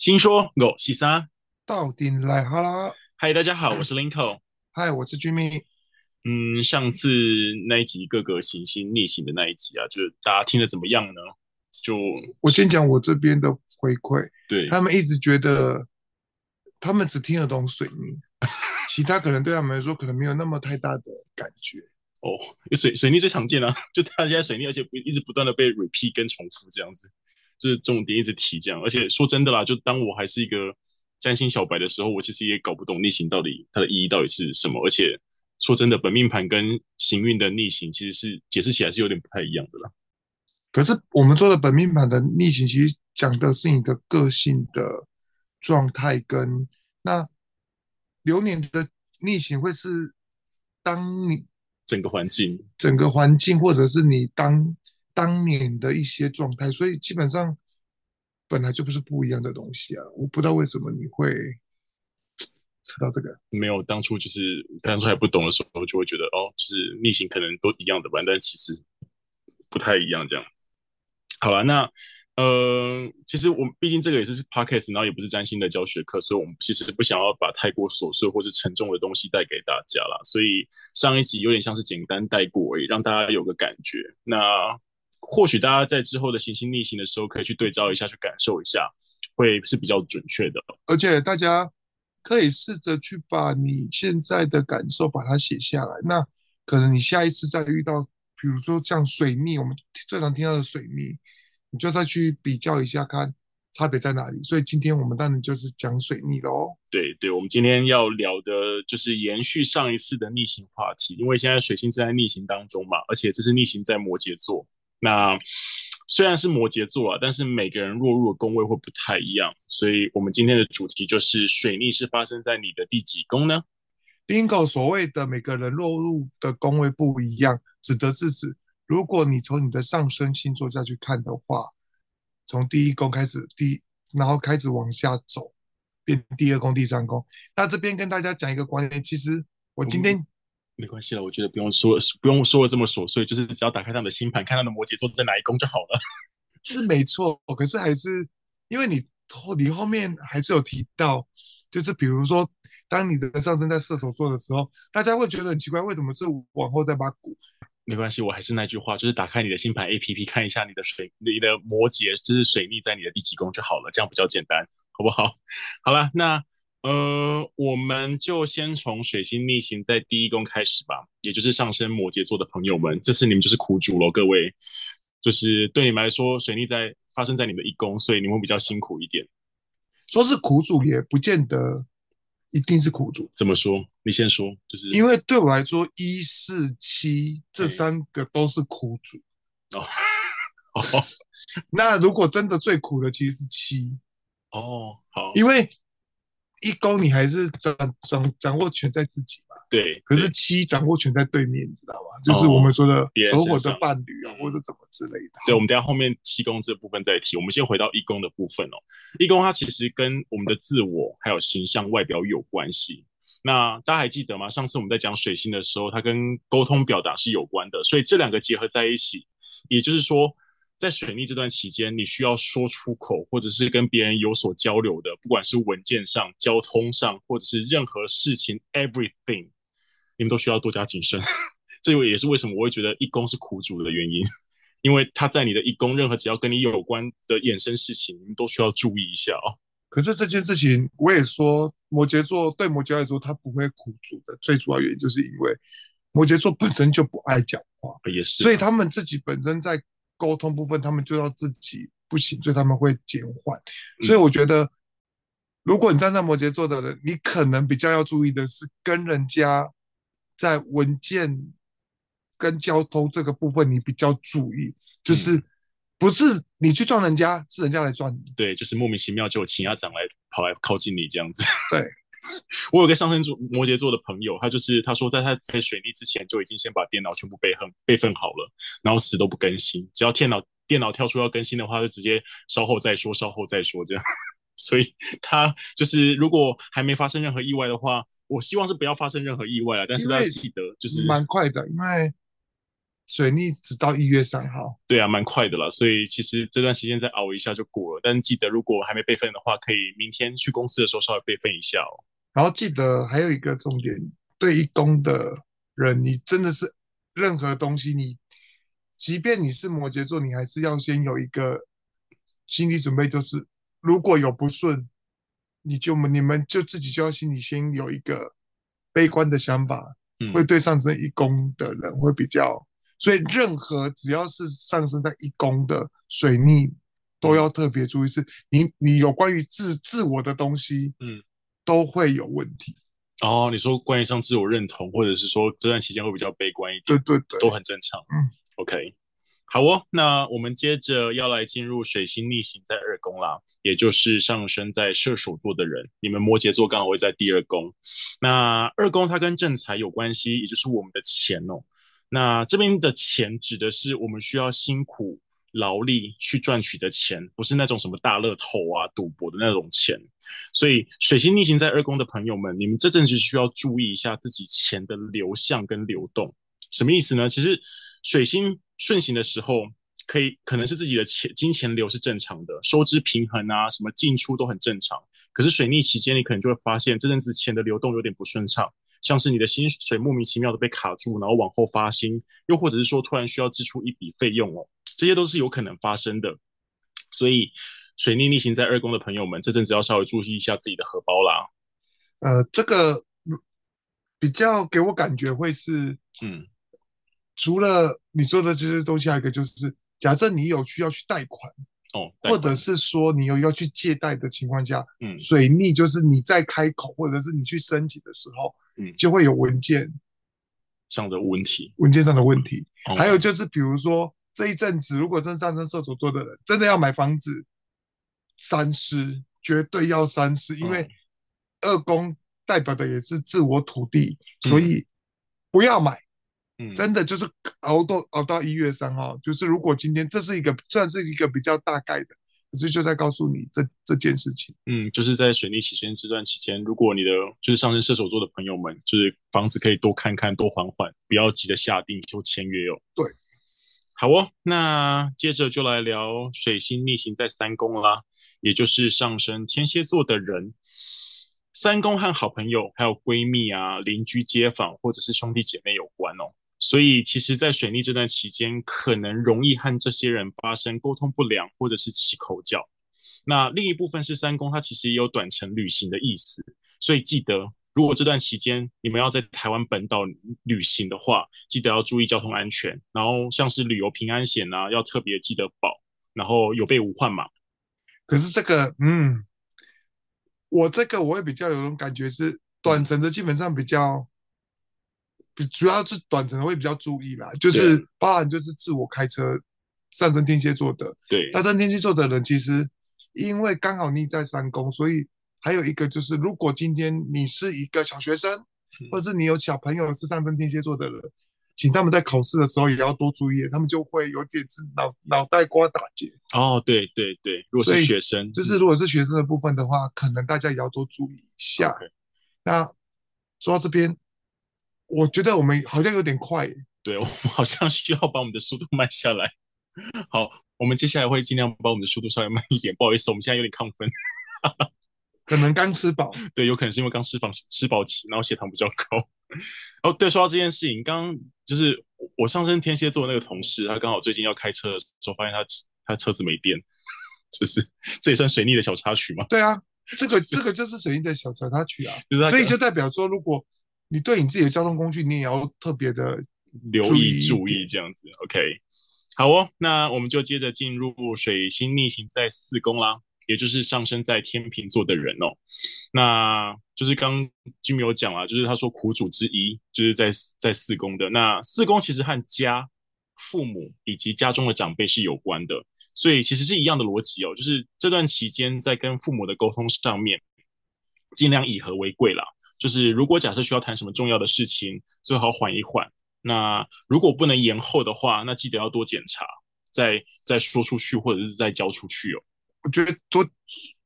新说我是啥？到底来哈啦！嗨，大家好，我是 Linko。嗨，我是 Jimmy。嗯，上次那一集各个行星逆行的那一集啊，就是大家听的怎么样呢？就我先讲我这边的回馈，对他们一直觉得他们只听得懂水逆，其他可能对他们来说可能没有那么太大的感觉。哦，水水逆最常见啊，就大家在水逆，而且不一直不断的被 repeat 跟重复这样子。就是重点一直提这样，而且说真的啦，就当我还是一个占星小白的时候，我其实也搞不懂逆行到底它的意义到底是什么。而且说真的，本命盘跟行运的逆行其实是解释起来是有点不太一样的啦。可是我们做的本命盘的逆行，其实讲的是你的个性的状态，跟那流年的逆行会是当你整个环境、整个环境，或者是你当。当年的一些状态，所以基本上本来就不是不一样的东西啊！我不知道为什么你会 扯到这个。没有，当初就是当初还不懂的时候，就会觉得哦，就是逆行可能都一样的吧，但其实不太一样。这样好了，那呃，其实我们毕竟这个也是 podcast，然后也不是占星的教学课，所以我们其实不想要把太过琐碎或是沉重的东西带给大家啦。所以上一集有点像是简单带过而已，让大家有个感觉。那或许大家在之后的行星逆行的时候，可以去对照一下，去感受一下，会是比较准确的。而且大家可以试着去把你现在的感受把它写下来。那可能你下一次再遇到，比如说像水逆，我们最常听到的水逆，你就再去比较一下，看差别在哪里。所以今天我们当然就是讲水逆喽。对对，我们今天要聊的就是延续上一次的逆行话题，因为现在水星正在逆行当中嘛，而且这是逆行在摩羯座。那虽然是摩羯座啊，但是每个人落入的宫位会不太一样，所以我们今天的主题就是水逆是发生在你的第几宫呢？Bingo，所谓的每个人落入的宫位不一样，指的是指如果你从你的上升星座下去看的话，从第一宫开始，第然后开始往下走，变第二宫、第三宫。那这边跟大家讲一个观念，其实我今天。没关系了，我觉得不用说，不用说的这么琐碎，就是只要打开他们的星盘，看他的摩羯座在哪一宫就好了。是没错，可是还是因为你后你后面还是有提到，就是比如说，当你的上升在射手座的时候，大家会觉得很奇怪，为什么是往后再把鼓？没关系，我还是那句话，就是打开你的星盘 APP 看一下你的水，你的摩羯就是水逆在你的第几宫就好了，这样比较简单，好不好？好了，那。呃，我们就先从水星逆行在第一宫开始吧，也就是上升摩羯座的朋友们，这次你们就是苦主喽，各位，就是对你们来说，水逆在发生在你们一宫，所以你们会比较辛苦一点。说是苦主，也不见得一定是苦主。怎么说？你先说，就是因为对我来说，一四七这三个都是苦主。哦哦，那如果真的最苦的其实是七。哦，好，因为。一宫你还是掌掌掌握权在自己嘛？对。可是七掌握权在对面，你知道吗？就是我们说的合伙的伴侣啊，或者怎么之类的。对，我们等下后面七宫这部分再提。我们先回到一宫的部分哦。一宫它其实跟我们的自我还有形象外表有关系。那大家还记得吗？上次我们在讲水星的时候，它跟沟通表达是有关的。所以这两个结合在一起，也就是说。在水逆这段期间，你需要说出口，或者是跟别人有所交流的，不管是文件上、交通上，或者是任何事情，everything，你们都需要多加谨慎。这个也是为什么我会觉得一宫是苦主的原因，因为他在你的一宫，任何只要跟你有关的衍生事情，你们都需要注意一下哦。可是这件事情，我也说，摩羯座对摩羯来说，他不会苦主的最主要原因，就是因为摩羯座本身就不爱讲话，也是，所以他们自己本身在。沟通部分，他们就要自己不行，所以他们会减缓。所以我觉得，如果你站在摩羯座的人，你可能比较要注意的是，跟人家在文件跟交通这个部分，你比较注意，就是不是你去撞人家，是人家来撞你。对，就是莫名其妙就有倾家长来跑来靠近你这样子。对。我有个上升座摩羯座的朋友，他就是他说，在他在水逆之前就已经先把电脑全部备份备份好了，然后死都不更新，只要电脑电脑跳出要更新的话，就直接稍后再说，稍后再说这样。所以他就是如果还没发生任何意外的话，我希望是不要发生任何意外了。但是大家记得就是蛮快的，因为水逆直到一月三号。对啊，蛮快的了，所以其实这段时间再熬一下就过了。但记得如果还没备份的话，可以明天去公司的时候稍微备份一下哦。然后记得还有一个重点，对一宫的人，你真的是任何东西，你即便你是摩羯座，你还是要先有一个心理准备，就是如果有不顺。你就你们就自己就要心里先有一个悲观的想法，嗯、会对上升一宫的人会比较，所以任何只要是上升在一宫的水逆，都要特别注意是，是你你有关于自自我的东西，嗯，都会有问题。哦，你说关于上自我认同，或者是说这段期间会比较悲观一点，对对对，都很正常。嗯，OK，好哦，那我们接着要来进入水星逆行在二宫啦。也就是上升在射手座的人，你们摩羯座刚好会在第二宫。那二宫它跟正财有关系，也就是我们的钱哦。那这边的钱指的是我们需要辛苦劳力去赚取的钱，不是那种什么大乐透啊、赌博的那种钱。所以水星逆行在二宫的朋友们，你们这阵子需要注意一下自己钱的流向跟流动。什么意思呢？其实水星顺行的时候。可以，可能是自己的钱金钱流是正常的，收支平衡啊，什么进出都很正常。可是水逆期间，你可能就会发现这阵子钱的流动有点不顺畅，像是你的薪水莫名其妙的被卡住，然后往后发薪，又或者是说突然需要支出一笔费用哦，这些都是有可能发生的。所以水逆逆行在二宫的朋友们，这阵子要稍微注意一下自己的荷包啦。呃，这个比较给我感觉会是，嗯，除了你说的这些东西，还有一个就是。假设你有需要去贷款，哦，或者是说你有要去借贷的情况下，嗯，水逆就是你在开口，或者是你去申请的时候，嗯，就会有文件上的问题，文件上的问题。嗯、还有就是，比如说这一阵子，如果真上升射手座的人真的要买房子，三思，绝对要三思，因为二宫代表的也是自我土地，嗯、所以不要买。真的就是熬到熬到一月三号，就是如果今天这是一个算是一个比较大概的，我这就在告诉你这这件事情。嗯，就是在水逆期间这段期间，如果你的就是上升射手座的朋友们，就是房子可以多看看，多缓缓，不要急着下定就签约哦。对，好哦，那接着就来聊水星逆行在三宫啦，也就是上升天蝎座的人，三宫和好朋友、还有闺蜜啊、邻居、街坊或者是兄弟姐妹有关哦。所以，其实，在水逆这段期间，可能容易和这些人发生沟通不良，或者是起口角。那另一部分是三宫，它其实也有短程旅行的意思。所以，记得如果这段期间你们要在台湾本岛旅行的话，记得要注意交通安全。然后，像是旅游平安险啊，要特别记得保。然后有备无患嘛。可是这个，嗯，我这个我会比较有种感觉是短程的，基本上比较。比主要是短程的会比较注意啦，就是包含就是自我开车，上升天蝎座的，对，上升天蝎座的人其实因为刚好逆在三宫，所以还有一个就是，如果今天你是一个小学生，嗯、或是你有小朋友是上升天蝎座的人，请他们在考试的时候也要多注意，他们就会有点是脑脑袋瓜打结。哦，对对对，如果是学生，就是如果是学生的部分的话，嗯、可能大家也要多注意一下。那说到这边。我觉得我们好像有点快，对，我们好像需要把我们的速度慢下来。好，我们接下来会尽量把我们的速度稍微慢一点。不好意思，我们现在有点亢奋，可能刚吃饱。对，有可能是因为刚吃饱吃饱起，然后血糖比较高。哦，对，说到这件事情，刚刚就是我上升天蝎座那个同事，他刚好最近要开车的时候，发现他他车子没电，就是这也算水逆的小插曲吗？对啊，这个 这个就是水逆的小小插曲啊，所以就代表说如果。你对你自己的交通工具，你也要特别的留意注意这样子。OK，好哦，那我们就接着进入水星逆行在四宫啦，也就是上升在天秤座的人哦。那就是刚 Jimmy 有讲啊，就是他说苦主之一就是在在四宫的。那四宫其实和家、父母以及家中的长辈是有关的，所以其实是一样的逻辑哦。就是这段期间在跟父母的沟通上面，尽量以和为贵啦。就是如果假设需要谈什么重要的事情，最好缓一缓。那如果不能延后的话，那记得要多检查，再再说出去，或者是再交出去哦。我觉得多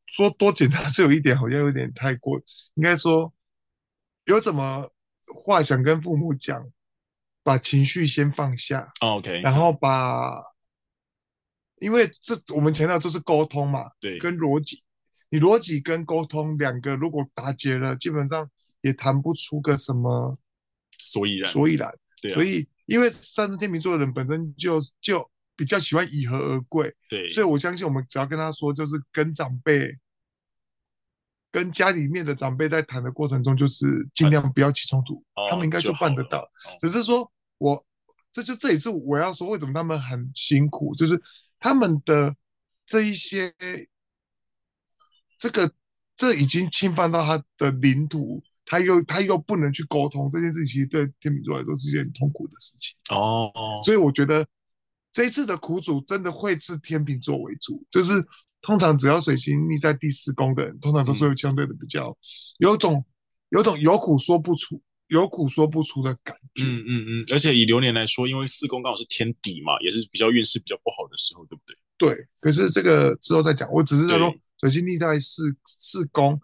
说多检查是有一点，好像有点太过。应该说有什么话想跟父母讲，把情绪先放下。哦，OK，然后把，因为这我们强调都是沟通嘛，对，跟逻辑，你逻辑跟沟通两个如果打结了，基本上也谈不出个什么所以然，所以然。对啊，所以因为上升天秤座的人本身就就比较喜欢以和而贵，对，所以我相信我们只要跟他说，就是跟长辈。跟家里面的长辈在谈的过程中，就是尽量不要起冲突，啊、他们应该就办得到。哦、只是说我，这就这也是我要说，为什么他们很辛苦，就是他们的这一些，这个这已经侵犯到他的领土，他又他又不能去沟通这件事情，其实对天秤座来说是一件很痛苦的事情。哦，所以我觉得这一次的苦主真的会是天秤座为主，就是。通常只要水星逆在第四宫的人，通常都是会相对的比较有种有种有苦说不出、有苦说不出的感觉。嗯嗯嗯，而且以流年来说，因为四宫刚好是天底嘛，也是比较运势比较不好的时候，对不对？对。可是这个之后再讲，我只是在说水星逆在四四宫，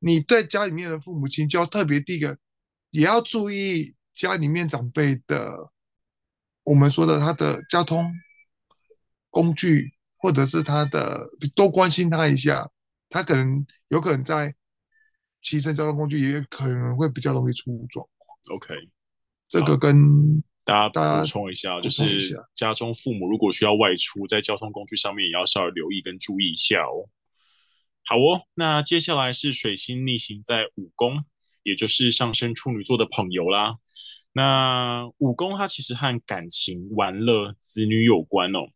你对家里面的父母亲就要特别第一个，也要注意家里面长辈的，我们说的他的交通工具。或者是他的多关心他一下，他可能有可能在骑乘交通工具也可能会比较容易出状况。OK，这个跟大家补充一下，就是家中父母如果需要外出，在交通工具上面也要稍微留意跟注意一下哦。好哦，那接下来是水星逆行在五宫，也就是上升处女座的朋友啦。那五宫它其实和感情、玩乐、子女有关哦。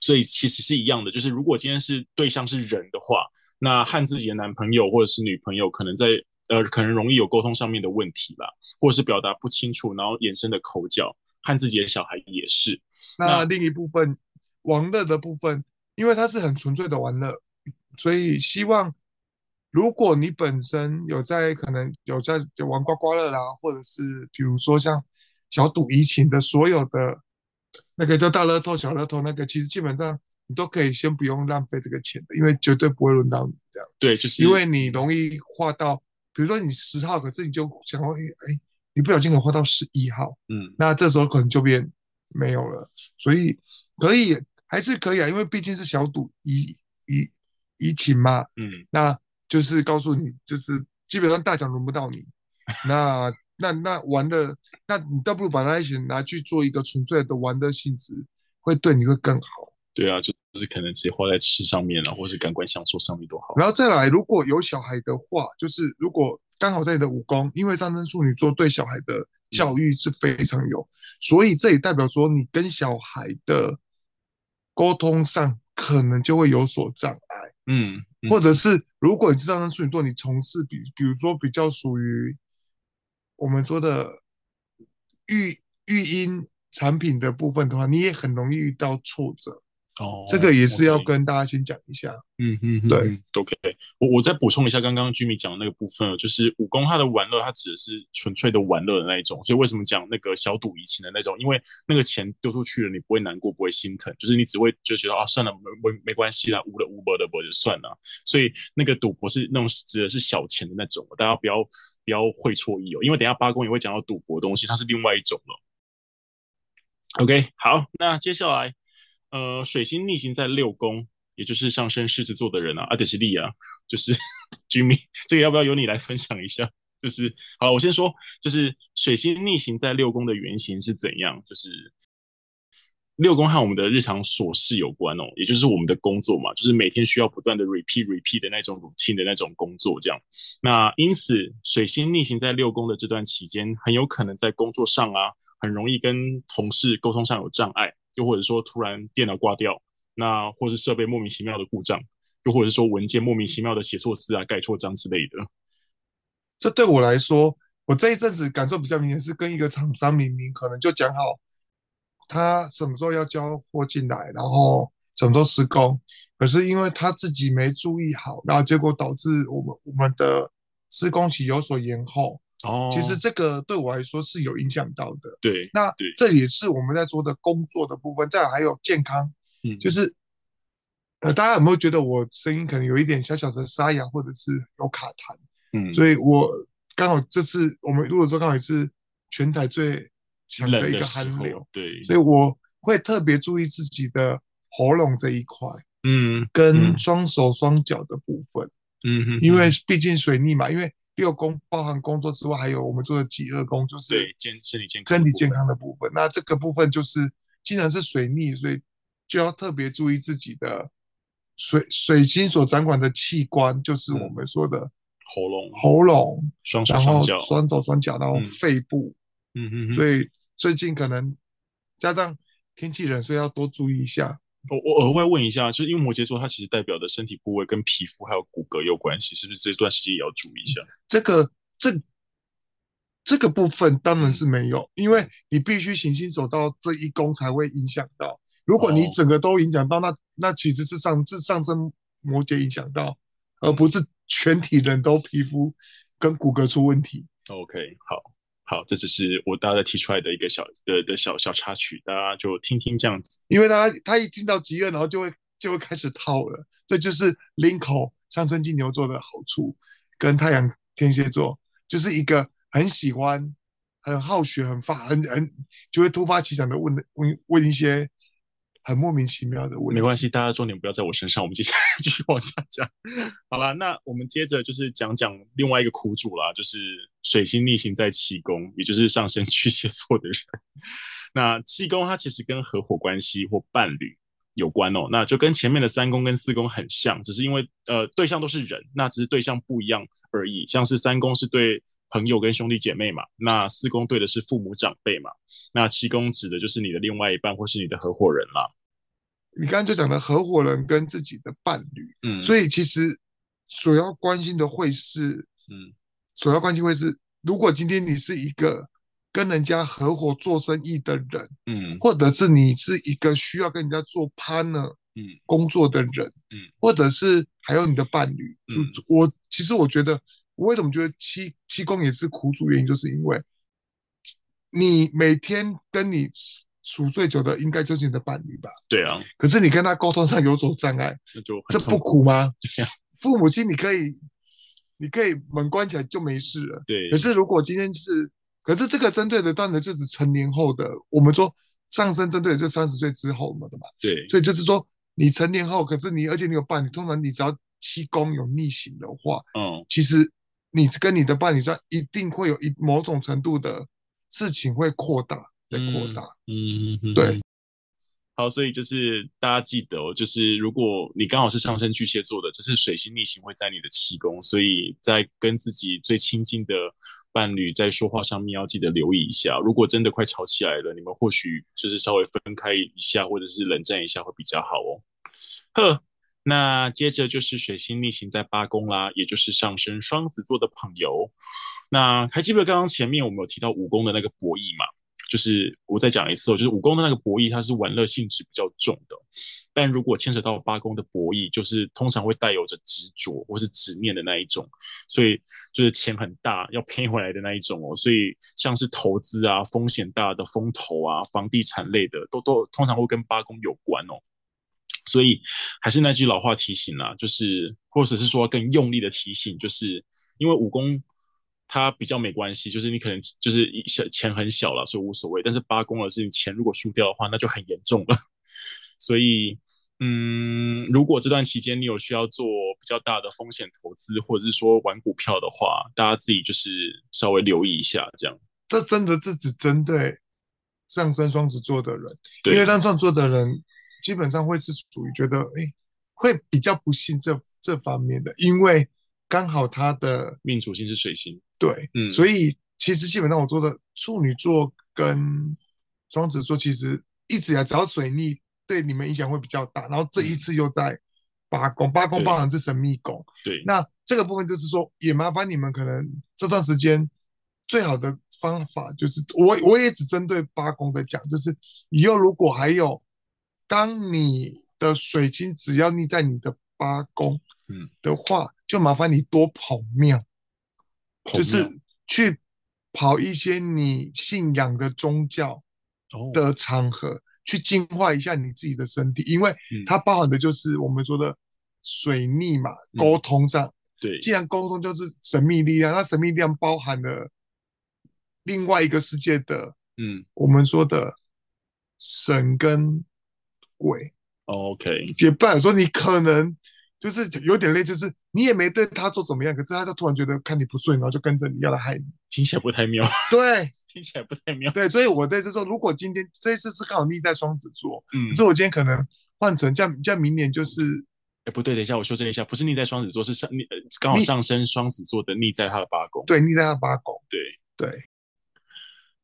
所以其实是一样的，就是如果今天是对象是人的话，那和自己的男朋友或者是女朋友，可能在呃，可能容易有沟通上面的问题吧，或者是表达不清楚，然后衍生的口角，和自己的小孩也是。那，那另一部分玩乐的部分，因为它是很纯粹的玩乐，所以希望如果你本身有在可能有在玩刮刮乐啦，或者是比如说像小赌怡情的所有的。那个叫大乐透、小乐透，那个其实基本上你都可以先不用浪费这个钱的，因为绝对不会轮到你这样。对，就是因为你容易画到，比如说你十号，可是你就想说，哎，你不小心可画到十一号，嗯，那这时候可能就变没有了。所以可以还是可以啊，因为毕竟是小赌怡怡怡情嘛，嗯，那就是告诉你，就是基本上大奖轮不到你，那。那那玩的，那你倒不如把那一些拿去做一个纯粹的玩的性质，会对你会更好。对啊，就是可能直接花在吃上面了，或是感官享受上面都好。然后再来，如果有小孩的话，就是如果刚好在你的武功，因为上升处女座对小孩的教育是非常有，嗯、所以这也代表说你跟小孩的沟通上可能就会有所障碍。嗯，嗯或者是如果你知道那处女座，你从事比比如说比较属于。我们说的育育婴产品的部分的话，你也很容易遇到挫折。哦，这个也是要跟大家先讲一下。嗯嗯，对，OK。我我再补充一下刚刚 Jimmy 讲的那个部分，就是五宫它的玩乐，它指的是纯粹的玩乐的那一种。所以为什么讲那个小赌怡情的那种？因为那个钱丢出去了，你不会难过，不会心疼，就是你只会就觉得啊，算了，没没没关系啦，无了无博的博就算了。所以那个赌博是那种指的是小钱的那种，大家不要不要会错意哦。因为等一下八公也会讲到赌博的东西，它是另外一种了。OK，好，那接下来。呃，水星逆行在六宫，也就是上升狮子座的人啊，阿德西利啊，就是 Jimmy，这个要不要由你来分享一下？就是好了，我先说，就是水星逆行在六宫的原型是怎样？就是六宫和我们的日常琐事有关哦，也就是我们的工作嘛，就是每天需要不断的 repeat repeat 的那种 routine 的那种工作这样。那因此，水星逆行在六宫的这段期间，很有可能在工作上啊，很容易跟同事沟通上有障碍。又或者说突然电脑挂掉，那或是设备莫名其妙的故障，又或者说文件莫名其妙的写错字啊、盖错章之类的。这对我来说，我这一阵子感受比较明显，是跟一个厂商明明可能就讲好，他什么时候要交货进来，然后什么时候施工，可是因为他自己没注意好，然后结果导致我们我们的施工期有所延后。哦，其实这个对我来说是有影响到的。对，那这也是我们在说的工作的部分。再还有健康，嗯，就是呃，大家有没有觉得我声音可能有一点小小的沙哑，或者是有卡痰？嗯，所以我刚好这次我们如果说刚好也是全台最强的一个寒流，对，所以我会特别注意自己的喉咙这一块，嗯，跟双手双脚的部分，嗯哼，因为毕竟水逆嘛，因为六宫包含工作之外，还有我们做的己二宫，就是对健身体健身体健康的部分。那这个部分就是，既然是水逆，所以就要特别注意自己的水水星所掌管的器官，就是我们说的喉咙、喉咙、双手双脚、双手双脚，然后肺部，嗯嗯，所以。最近可能加上天气冷，所以要多注意一下。我我额外问一下，就是因为摩羯座它其实代表的身体部位跟皮肤还有骨骼有关系，是不是这段时间也要注意一下？这个这这个部分当然是没有，嗯、因为你必须行星走到这一宫才会影响到。如果你整个都影响到，哦、那那其实是上是上升摩羯影响到，而不是全体人都皮肤跟骨骼出问题。OK，好。好，这只是我大概提出来的一个小的的小小插曲，大家就听听这样子。因为大家他一听到极恶，然后就会就会开始套了。这就是 Linko 上升金牛座的好处，跟太阳天蝎座就是一个很喜欢、很好学、很发、很很就会突发奇想的问问问一些。很莫名其妙的问题，没关系，大家重点不要在我身上，我们接下来 继续往下讲。好了，那我们接着就是讲讲另外一个苦主啦，就是水星逆行在七宫，也就是上升巨蟹座的人。那七宫它其实跟合伙关系或伴侣有关哦，那就跟前面的三宫跟四宫很像，只是因为呃对象都是人，那只是对象不一样而已。像是三宫是对朋友跟兄弟姐妹嘛，那四宫对的是父母长辈嘛。那七宫指的就是你的另外一半或是你的合伙人啦。你刚刚就讲的合伙人跟自己的伴侣，嗯，所以其实所要关心的会是，嗯，所要关心会是，如果今天你是一个跟人家合伙做生意的人，嗯，或者是你是一个需要跟人家做 partner，嗯，工作的人，嗯，或者是还有你的伴侣，就我其实我觉得，我为什么觉得七七公也是苦主，原因就是因为。你每天跟你处最久的应该就是你的伴侣吧？对啊。可是你跟他沟通上有所障碍，就这不苦吗？对啊。父母亲你可以，你可以门关起来就没事了。对。可是如果今天是，可是这个针对的段子就是成年后的，我们说上升针对的就三十岁之后嘛的嘛。对。所以就是说你成年后，可是你而且你有伴侣，通常你只要七宫有逆行的话，嗯，其实你跟你的伴侣上一定会有一某种程度的。事情会扩大，会扩大，嗯，嗯对，好，所以就是大家记得哦，就是如果你刚好是上升巨蟹座的，这是水星逆行会在你的七宫，所以在跟自己最亲近的伴侣在说话上面要记得留意一下，如果真的快吵起来了，你们或许就是稍微分开一下，或者是冷战一下会比较好哦。呵，那接着就是水星逆行在八宫啦，也就是上升双子座的朋友。那还记不记得刚刚前面我们有提到五宫的那个博弈嘛？就是我再讲一次哦，就是五宫的那个博弈，它是玩乐性质比较重的。但如果牵扯到八宫的博弈，就是通常会带有着执着或是执念的那一种，所以就是钱很大要赔回来的那一种哦。所以像是投资啊、风险大的风投啊、房地产类的，都都通常会跟八宫有关哦。所以还是那句老话提醒啦，就是或者是说更用力的提醒，就是因为五宫。它比较没关系，就是你可能就是一小钱很小了，所以无所谓。但是八宫的是你钱如果输掉的话，那就很严重了。所以，嗯，如果这段期间你有需要做比较大的风险投资，或者是说玩股票的话，大家自己就是稍微留意一下，这样。这真的是只针对上升双子座的人，对因为双子座的人基本上会是属于觉得，哎，会比较不信这这方面的，因为刚好他的命主星是水星。对，嗯，所以其实基本上我做的处女座跟双子座，其实一直以来只要水逆对你们影响会比较大，然后这一次又在八宫，八宫包含是神秘宫，对，那这个部分就是说，也麻烦你们可能这段时间最好的方法就是，我我也只针对八宫的讲，就是以后如果还有，当你的水晶只要逆在你的八宫，嗯。的话，嗯、就麻烦你多跑庙。就是去跑一些你信仰的宗教的场合，哦、去净化一下你自己的身体，因为它包含的就是我们说的水逆嘛，沟、嗯、通上。对，既然沟通就是神秘力量，那神秘力量包含了另外一个世界的嗯，我们说的神跟鬼。OK，也不然说你可能就是有点累，就是你也没对他做怎么样，可是他就突然觉得看你不顺，然后就跟着你要来害你，听起来不太妙。对，听起来不太妙。对，所以我在这说，如果今天这一次是刚好逆在双子座，嗯，所以我今天可能换成这样，这样明年就是，哎，不对，等一下我修正一下，不是逆在双子座，是上逆刚好上升双子座的逆在他的八宫，对，逆在他的八宫，对对。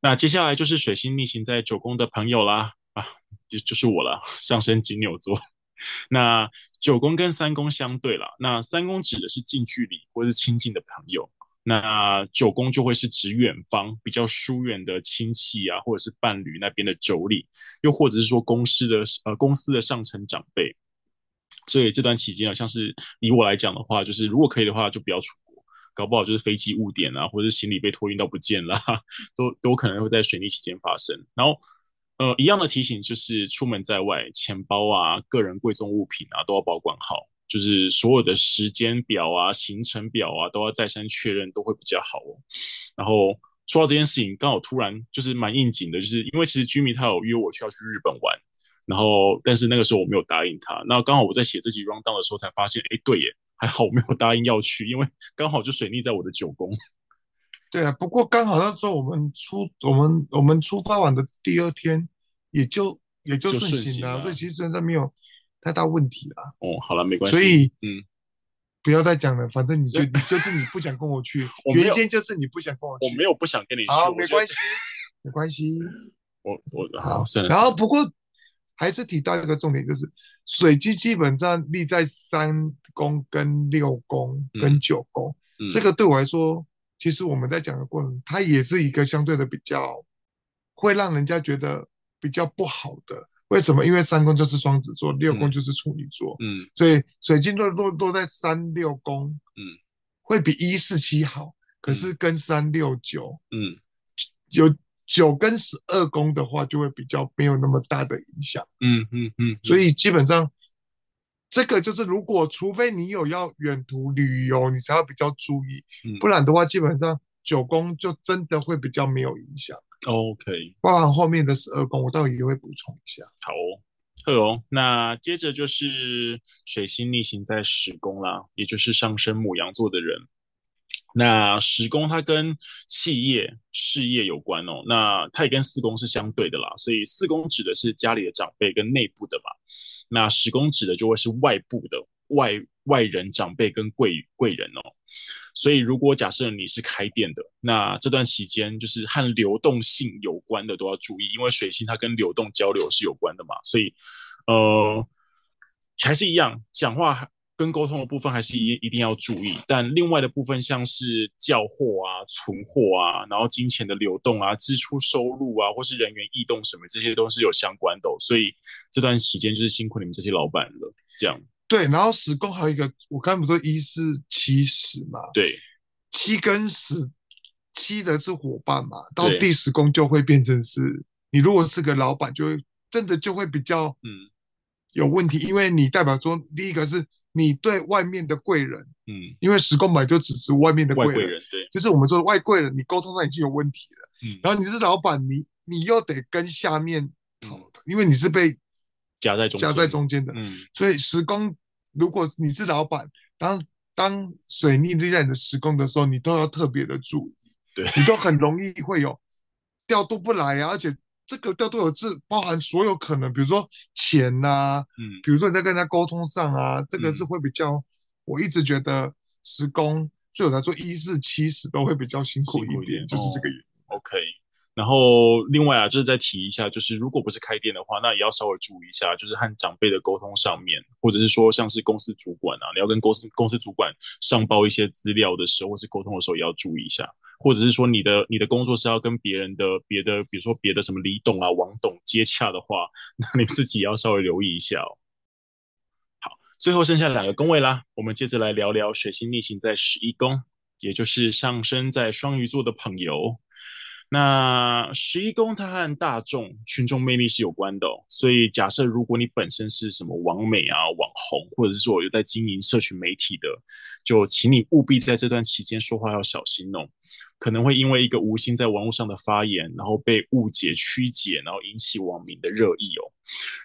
那接下来就是水星逆行在九宫的朋友啦。啊就就是我了，上升金牛座。那九宫跟三宫相对了，那三宫指的是近距离或是亲近的朋友，那九宫就会是指远方比较疏远的亲戚啊，或者是伴侣那边的妯娌，又或者是说公司的呃公司的上层长辈。所以这段期间啊，像是以我来讲的话，就是如果可以的话，就不要出国，搞不好就是飞机误点啊，或者是行李被托运到不见了，都都可能会在水逆期间发生。然后。呃，一样的提醒就是，出门在外，钱包啊、个人贵重物品啊，都要保管好。就是所有的时间表啊、行程表啊，都要再三确认，都会比较好哦。然后说到这件事情，刚好突然就是蛮应景的，就是因为其实居民他有约我去要去日本玩，然后但是那个时候我没有答应他。那刚好我在写这集 rundown 的时候才发现，哎，对耶，还好我没有答应要去，因为刚好就水逆在我的九宫。对啊，不过刚好那时候我们出我们我们出发完的第二天，也就也就顺行了，所以其实现在没有太大问题了。哦，好了，没关系。所以嗯，不要再讲了，反正你就你就是你不想跟我去，原先就是你不想跟我去。我没有不想跟你去，好，没关系，没关系。我我好算了。然后不过还是提到一个重点，就是水星基本上立在三宫、跟六宫、跟九宫，这个对我来说。其实我们在讲的过程，它也是一个相对的比较，会让人家觉得比较不好的。为什么？因为三宫就是双子座，六宫就是处女座，嗯，所以水星落落落在三六宫，嗯，会比一四七好。可是跟三六九，嗯，有九跟十二宫的话，就会比较没有那么大的影响，嗯嗯嗯。所以基本上。这个就是，如果除非你有要远途旅游，你才要比较注意，嗯、不然的话，基本上九宫就真的会比较没有影响。OK，包含后面的十二宫，我倒也会补充一下。好哦，好哦。那接着就是水星逆行在十宫啦，也就是上升牡羊座的人。那十宫它跟企业事业有关哦，那它也跟四宫是相对的啦，所以四宫指的是家里的长辈跟内部的嘛。那十宫指的就会是外部的外外人长辈跟贵贵人哦，所以如果假设你是开店的，那这段期间就是和流动性有关的都要注意，因为水星它跟流动交流是有关的嘛，所以呃还是一样讲话。跟沟通的部分还是一一定要注意，但另外的部分像是叫货啊、存货啊，然后金钱的流动啊、支出收入啊，或是人员异动什么，这些都是有相关的哦。所以这段期间就是辛苦你们这些老板了。这样对，然后十宫还有一个，我刚才不是说一四七十嘛？对，七跟十，七的是伙伴嘛，到第十宫就会变成是你如果是个老板，就会真的就会比较嗯有问题，因为你代表说第一个是。你对外面的贵人，嗯，因为十宫本就只是外面的贵人，人，对，就是我们说的外贵人，你沟通上已经有问题了，嗯，然后你是老板，你你又得跟下面讨，嗯、因为你是被夹在中夹在中间的，嗯，所以十宫，如果你是老板，当当水逆立在你的十宫的时候，你都要特别的注意，对，你都很容易会有调度不来啊，而且。这个调度有是包含所有可能，比如说钱呐、啊，嗯，比如说你在跟人家沟通上啊，这个是会比较，嗯、我一直觉得十宫对我来说一四七十都会比较辛苦一点，一点就是这个原因。哦、OK，然后另外啊，就是再提一下，就是如果不是开店的话，那也要稍微注意一下，就是和长辈的沟通上面，或者是说像是公司主管啊，你要跟公司公司主管上报一些资料的时候，或是沟通的时候，也要注意一下。或者是说你的你的工作是要跟别人的别的，比如说别的什么李董啊、王董接洽的话，那你自己要稍微留意一下哦。好，最后剩下两个宫位啦，我们接着来聊聊水星逆行在十一宫，也就是上升在双鱼座的朋友。那十一宫它和大众群众魅力是有关的，所以假设如果你本身是什么网美啊、网红，或者是说有在经营社群媒体的，就请你务必在这段期间说话要小心哦。可能会因为一个无心在网络上的发言，然后被误解曲解，然后引起网民的热议哦。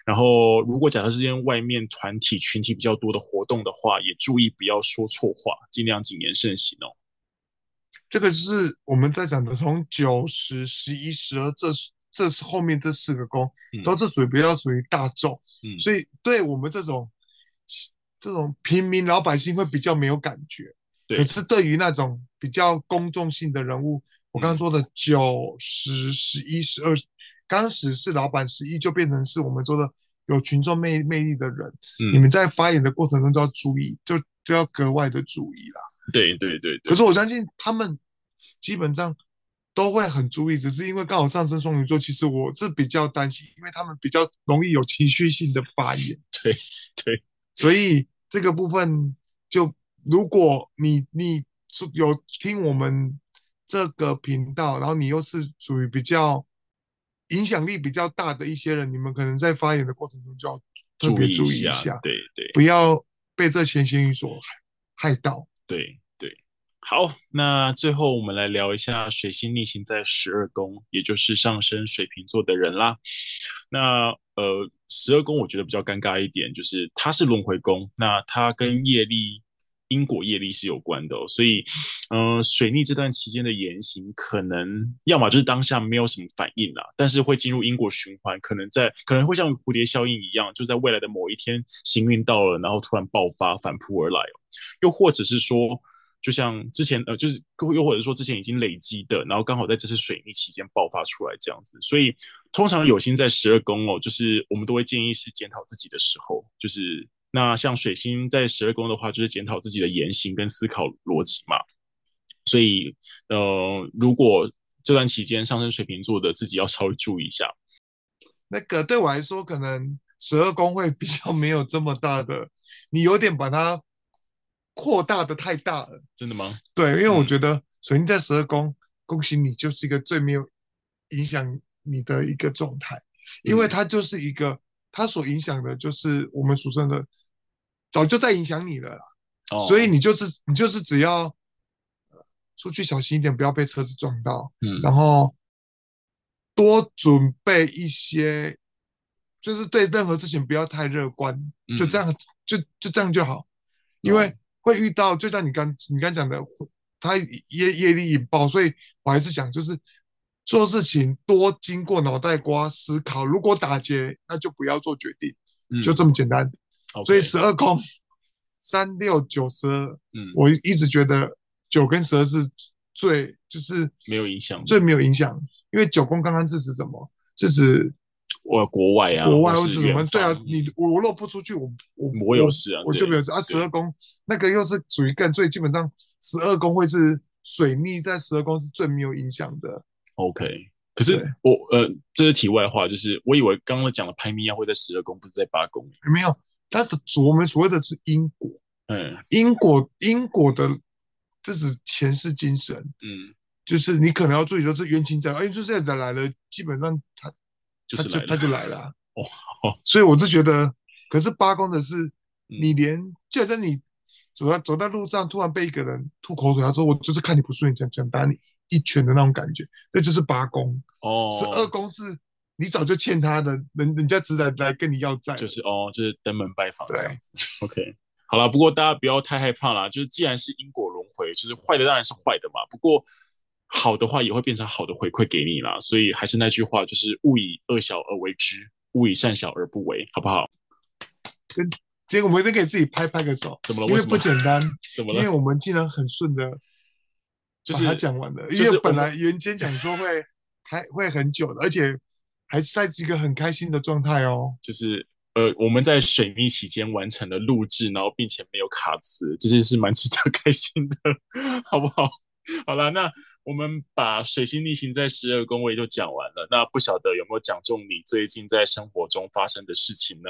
然后，如果假设之间外面团体群体比较多的活动的话，也注意不要说错话，尽量谨言慎行哦。这个就是我们在讲的，从九十、十一、十二，这这是后面这四个宫，嗯、都是属于比较属于大众，嗯，所以对我们这种这种平民老百姓会比较没有感觉。对可是对于那种比较公众性的人物，我刚刚说的九十、十一、十二，刚十是老板，十一就变成是我们说的有群众魅魅力的人。嗯、你们在发言的过程中都要注意，就就要格外的注意啦。对对对对。可是我相信他们基本上都会很注意，只是因为刚好上升双鱼座，其实我是比较担心，因为他们比较容易有情绪性的发言。对对，所以这个部分就。如果你你有听我们这个频道，然后你又是属于比较影响力比较大的一些人，你们可能在发言的过程中就要特别注意一下，对对，不要被这闲言语所害到。对对，好，那最后我们来聊一下水星逆行在十二宫，也就是上升水瓶座的人啦。那呃，十二宫我觉得比较尴尬一点，就是它是轮回宫，那它跟业力。因果业力是有关的，所以，嗯、水逆这段期间的言行，可能要么就是当下没有什么反应啦，但是会进入因果循环，可能在可能会像蝴蝶效应一样，就在未来的某一天行运到了，然后突然爆发反扑而来，又或者是说，就像之前呃，就是又或者说之前已经累积的，然后刚好在这次水逆期间爆发出来这样子，所以通常有心在十二宫哦，就是我们都会建议是检讨自己的时候，就是。那像水星在十二宫的话，就是检讨自己的言行跟思考逻辑嘛。所以，呃，如果这段期间上升水瓶座的自己要稍微注意一下。那个对我来说，可能十二宫会比较没有这么大的，你有点把它扩大的太大了。真的吗？对，因为我觉得水星在十二宫，恭喜你，就是一个最没有影响你的一个状态，因为它就是一个，它所影响的就是我们俗称的。早就在影响你了啦，oh. 所以你就是你就是只要出去小心一点，不要被车子撞到，嗯，然后多准备一些，就是对任何事情不要太乐观，嗯、就这样就就这样就好，因为会遇到，就像你刚你刚讲的，他业业力引爆，所以我还是想就是做事情多经过脑袋瓜思考，如果打结，那就不要做决定，嗯、就这么简单。所以十二宫三六九十二，嗯，我一直觉得九跟十二是最就是没有影响，最没有影响，因为九宫刚刚是指什么？是指我国外啊，国外或者什么？对啊，你我若不出去，我我我有事啊，我就没有事啊。十二宫那个又是属于更最基本上，十二宫会是水逆，在十二宫是最没有影响的。OK，可是我呃，这是题外话，就是我以为刚刚讲的拍咪呀会在十二宫，不是在八宫，没有。但是我们所谓的是因果，嗯，因果因果的，这是前世今生，嗯，就是你可能要注意，就是冤亲债，哎，就这样子来了，基本上他他就他就来了，哦，所以我是觉得，可是八公的是，你连就在你走在走在路上，突然被一个人吐口水，他说我就是看你不顺眼，想想打你一拳的那种感觉，那就是八公，哦，十二宫是。你早就欠他的，人人家只来来跟你要债，就是哦，就是登门拜访这样子。OK，好了，不过大家不要太害怕啦，就是既然是因果轮回，就是坏的当然是坏的嘛。不过好的话也会变成好的回馈给你啦。所以还是那句话，就是勿以恶小而为之，勿以善小而不为，好不好？跟结果我们都给自己拍拍个手，怎么了？因为不简单，怎么了？因为我们竟然很顺的，就是他讲完了。因为本来原先讲说会还会很久的，而且。还是在一个很开心的状态哦，就是呃，我们在水逆期间完成了录制，然后并且没有卡词，这些是蛮值得开心的，好不好？好了，那我们把水星逆行在十二宫位就讲完了，那不晓得有没有讲中你最近在生活中发生的事情呢？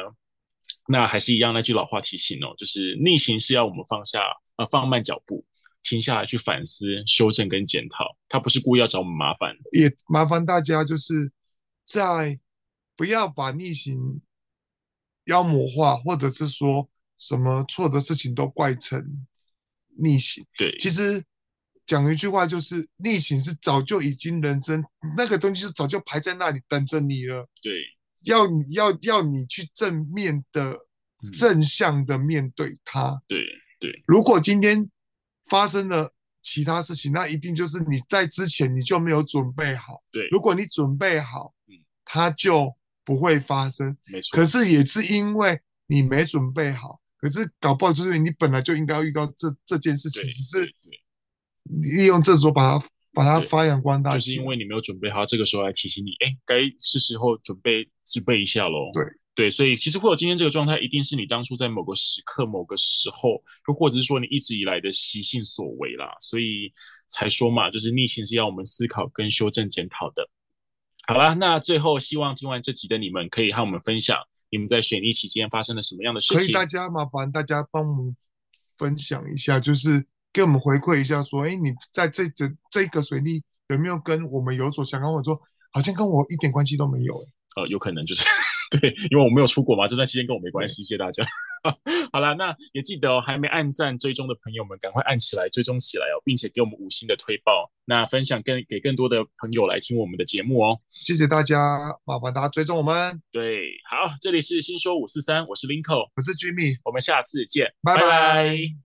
那还是一样那句老话提醒哦，就是逆行是要我们放下呃放慢脚步，停下来去反思、修正跟检讨，他不是故意要找我们麻烦，也麻烦大家就是。在不要把逆行妖魔化，或者是说什么错的事情都怪成逆行。对，其实讲一句话，就是逆行是早就已经人生那个东西是早就排在那里等着你了。对，要要要你去正面的、正向的面对它。对对，如果今天发生了其他事情，那一定就是你在之前你就没有准备好。对，如果你准备好，它就不会发生。没错。可是也是因为你没准备好，可是搞不好就是因为你本来就应该要遇到这这件事情，只是利用这时候把它把它发扬光大。就是因为你没有准备好，这个时候来提醒你，哎，该是时候准备自备一下喽。对。对，所以其实会有今天这个状态，一定是你当初在某个时刻、某个时候，又或者是说你一直以来的习性所为啦，所以才说嘛，就是逆行是要我们思考跟修正检讨的。好啦，那最后希望听完这集的你们，可以和我们分享你们在水逆期间发生了什么样的事情。可以，大家麻烦大家帮我们分享一下，就是给我们回馈一下，说，哎，你在这这这个水利有没有跟我们有所相关？或者说，好像跟我一点关系都没有，哎。呃，有可能就是。对，因为我没有出国嘛，这段期间跟我没关系，谢谢大家。好了，那也记得哦，还没按赞追踪的朋友们，赶快按起来，追踪起来哦，并且给我们五星的推报，那分享更给更多的朋友来听我们的节目哦。谢谢大家，麻烦大家追踪我们。对，好，这里是新说五四三，我是林口，我是 Jimmy，我们下次见，拜拜。